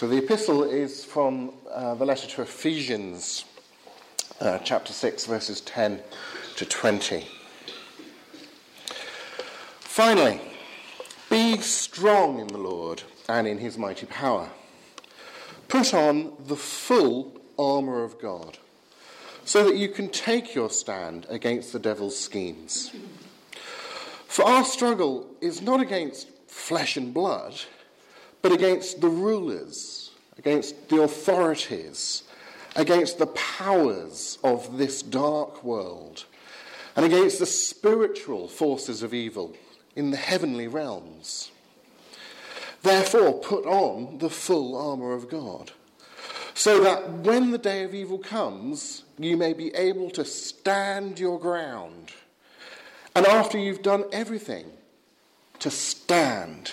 So the epistle is from uh, the letter to Ephesians, uh, chapter 6, verses 10 to 20. Finally, be strong in the Lord and in his mighty power. Put on the full armour of God, so that you can take your stand against the devil's schemes. For our struggle is not against flesh and blood but against the rulers, against the authorities, against the powers of this dark world, and against the spiritual forces of evil in the heavenly realms. Therefore, put on the full armour of God, so that when the day of evil comes, you may be able to stand your ground. And after you've done everything, to stand.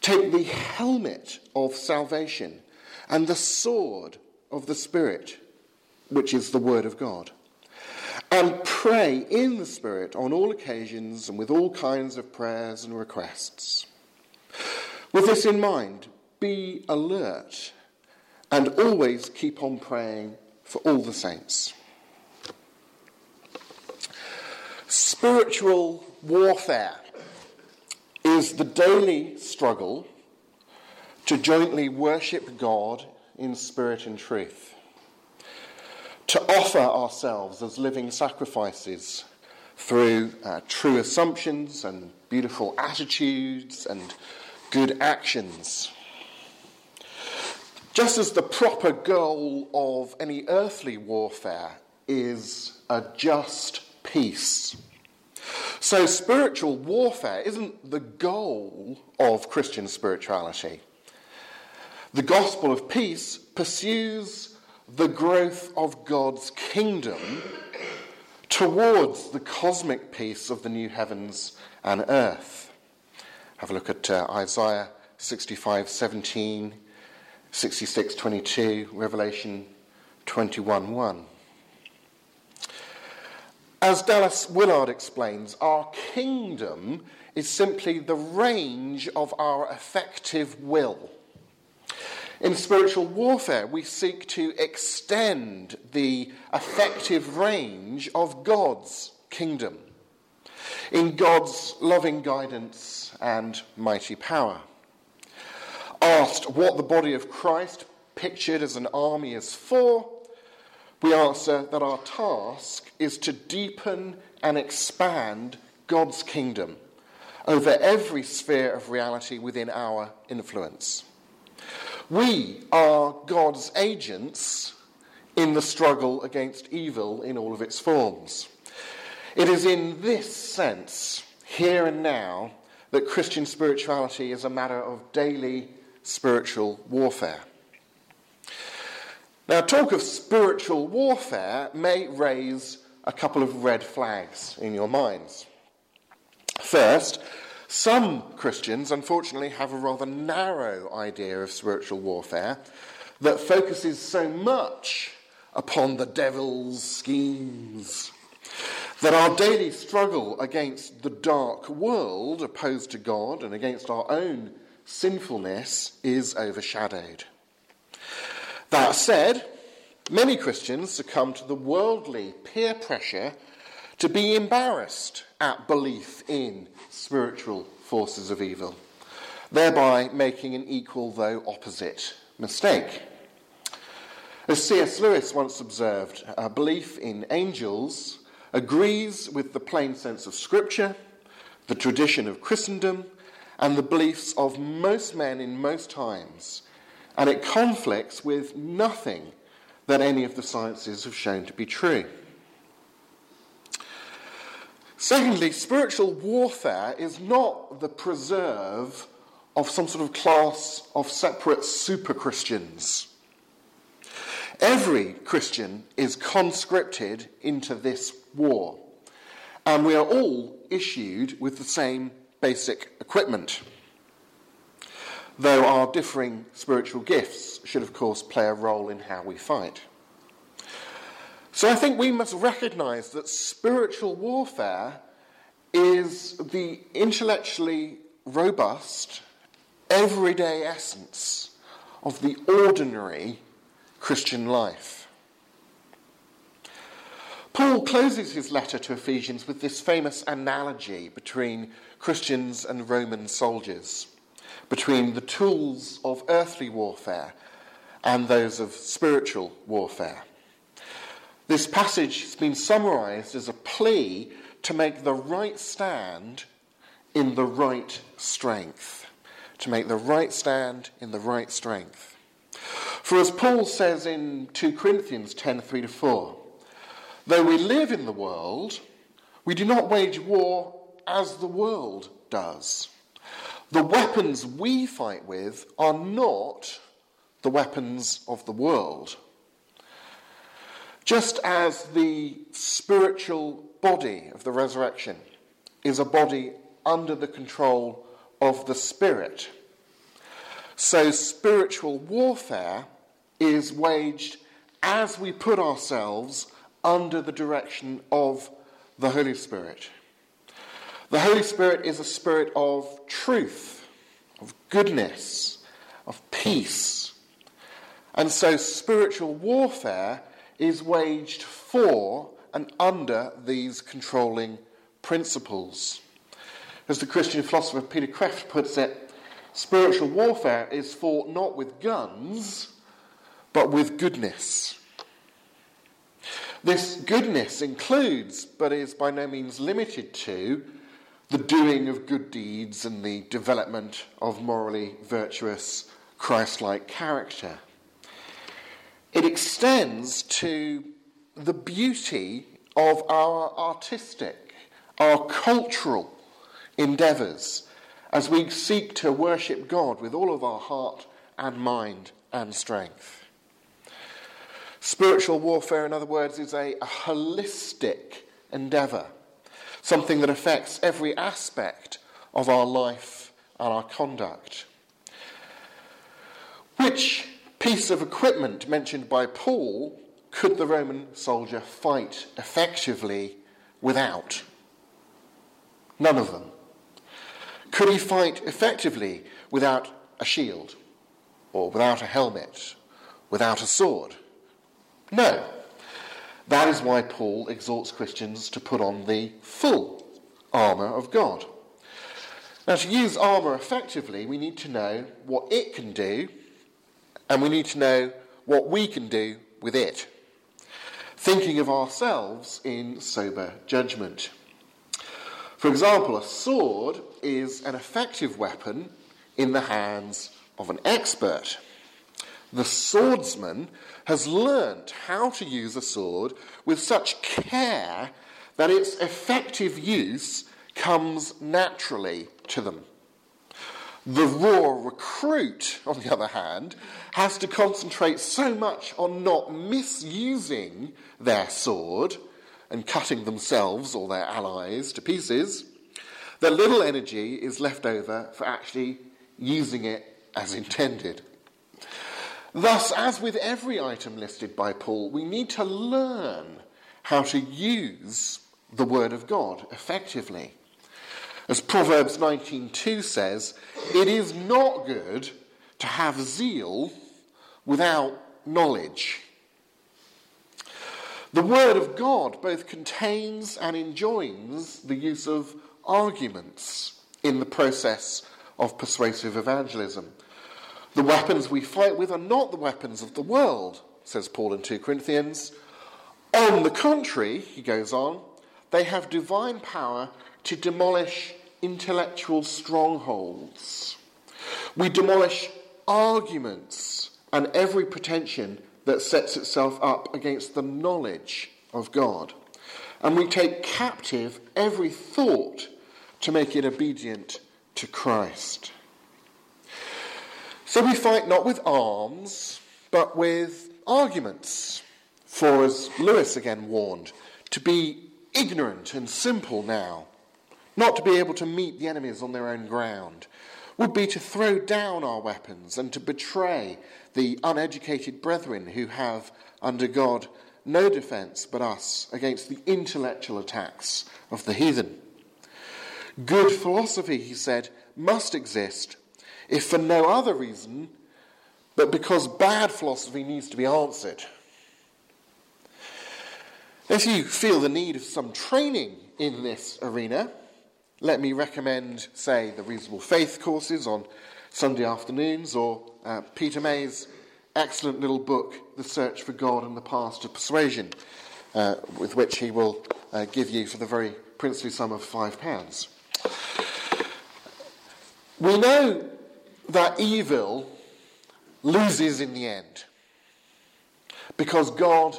Take the helmet of salvation and the sword of the Spirit, which is the Word of God. And pray in the Spirit on all occasions and with all kinds of prayers and requests. With this in mind, be alert and always keep on praying for all the saints. Spiritual warfare is the daily struggle to jointly worship God in spirit and truth, to offer ourselves as living sacrifices through uh, true assumptions and beautiful attitudes and good actions. Just as the proper goal of any earthly warfare is a just peace so, spiritual warfare isn't the goal of Christian spirituality. The gospel of peace pursues the growth of God's kingdom towards the cosmic peace of the new heavens and earth. Have a look at uh, Isaiah 65 17, 66 22, Revelation 21 1. As Dallas Willard explains, our kingdom is simply the range of our effective will. In spiritual warfare, we seek to extend the effective range of God's kingdom in God's loving guidance and mighty power. Asked what the body of Christ, pictured as an army, is for, we answer that our task is to deepen and expand God's kingdom over every sphere of reality within our influence. We are God's agents in the struggle against evil in all of its forms. It is in this sense, here and now, that Christian spirituality is a matter of daily spiritual warfare. Now, talk of spiritual warfare may raise a couple of red flags in your minds. First, some Christians, unfortunately, have a rather narrow idea of spiritual warfare that focuses so much upon the devil's schemes that our daily struggle against the dark world opposed to God and against our own sinfulness is overshadowed. That said, many Christians succumb to the worldly peer pressure to be embarrassed at belief in spiritual forces of evil, thereby making an equal though opposite mistake. As C.S. Lewis once observed, a belief in angels agrees with the plain sense of Scripture, the tradition of Christendom, and the beliefs of most men in most times and it conflicts with nothing that any of the sciences have shown to be true. Secondly, spiritual warfare is not the preserve of some sort of class of separate super Christians. Every Christian is conscripted into this war, and we are all issued with the same basic equipment. Though our differing spiritual gifts should, of course, play a role in how we fight. So I think we must recognize that spiritual warfare is the intellectually robust, everyday essence of the ordinary Christian life. Paul closes his letter to Ephesians with this famous analogy between Christians and Roman soldiers, between the tools of earthly warfare and those of spiritual warfare. This passage has been summarized as a plea to make the right stand in the right strength. To make the right stand in the right strength. For as Paul says in 2 Corinthians 10 3 to 4, though we live in the world, we do not wage war as the world does. The weapons we fight with are not the weapons of the world. Just as the spiritual body of the resurrection is a body under the control of the Spirit, so spiritual warfare is waged as we put ourselves under the direction of the Holy Spirit. The Holy Spirit is a spirit of truth, of goodness, of peace. And so spiritual warfare is waged for and under these controlling principles. As the Christian philosopher Peter Kreeft puts it, spiritual warfare is fought not with guns, but with goodness. This goodness includes, but is by no means limited to, the doing of good deeds and the development of morally virtuous, Christ like character. It extends to the beauty of our artistic, our cultural endeavours as we seek to worship God with all of our heart and mind and strength. Spiritual warfare, in other words, is a, a holistic endeavour, something that affects every aspect of our life and our conduct. Which piece of equipment mentioned by Paul could the Roman soldier fight effectively without? None of them. Could he fight effectively without a shield, or without a helmet, without a sword? No. That is why Paul exhorts Christians to put on the full armour of God. Now, to use armour effectively, we need to know what it can do and we need to know what we can do with it, thinking of ourselves in sober judgment. For example, a sword is an effective weapon in the hands of an expert. The swordsman has learnt how to use a sword with such care that its effective use comes naturally to them. The raw recruit, on the other hand, has to concentrate so much on not misusing their sword and cutting themselves or their allies to pieces that little energy is left over for actually using it as intended. Thus, as with every item listed by Paul, we need to learn how to use the Word of God effectively. As Proverbs 19:2 says, it is not good to have zeal without knowledge. The Word of God both contains and enjoins the use of arguments in the process of persuasive evangelism. The weapons we fight with are not the weapons of the world, says Paul in 2 Corinthians. On the contrary, he goes on, they have divine power to demolish intellectual strongholds. We demolish arguments and every pretension that sets itself up against the knowledge of God. And we take captive every thought to make it obedient to Christ. So we fight not with arms, but with arguments. For, as Lewis again warned, to be ignorant and simple now, not to be able to meet the enemies on their own ground, would be to throw down our weapons and to betray the uneducated brethren who have, under God, no defence but us against the intellectual attacks of the heathen. Good philosophy, he said, must exist, if for no other reason, but because bad philosophy needs to be answered. If you feel the need of some training in this arena, let me recommend, say, the Reasonable Faith courses on Sunday afternoons or uh, Peter May's excellent little book, The Search for God and the Path to Persuasion, uh, with which he will uh, give you for the very princely sum of five pounds. We know that evil loses in the end because God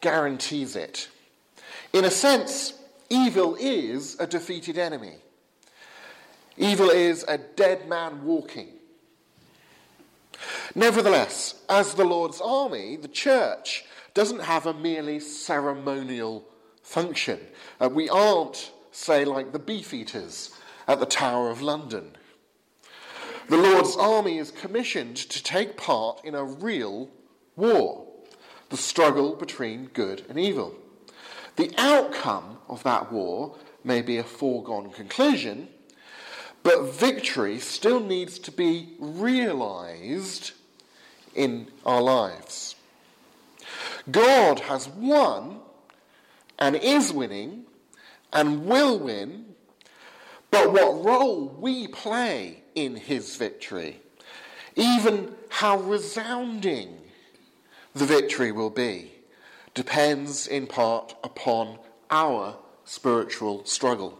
guarantees it. In a sense, evil is a defeated enemy. Evil is a dead man walking. Nevertheless, as the Lord's army, the church doesn't have a merely ceremonial function. Uh, we aren't, say, like the beefeaters at the Tower of London. The Lord's army is commissioned to take part in a real war, the struggle between good and evil. The outcome of that war may be a foregone conclusion, but victory still needs to be realized in our lives. God has won and is winning and will win, but what role we play in his victory, even how resounding the victory will be, depends in part upon our spiritual struggle.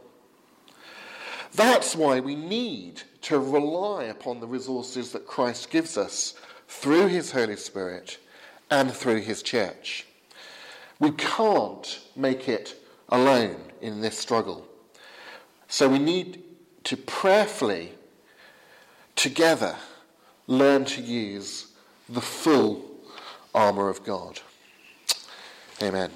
That's why we need to rely upon the resources that Christ gives us through his Holy Spirit and through his church. We can't make it alone in this struggle. So we need to prayerfully, together, learn to use the full armour of God. Amen.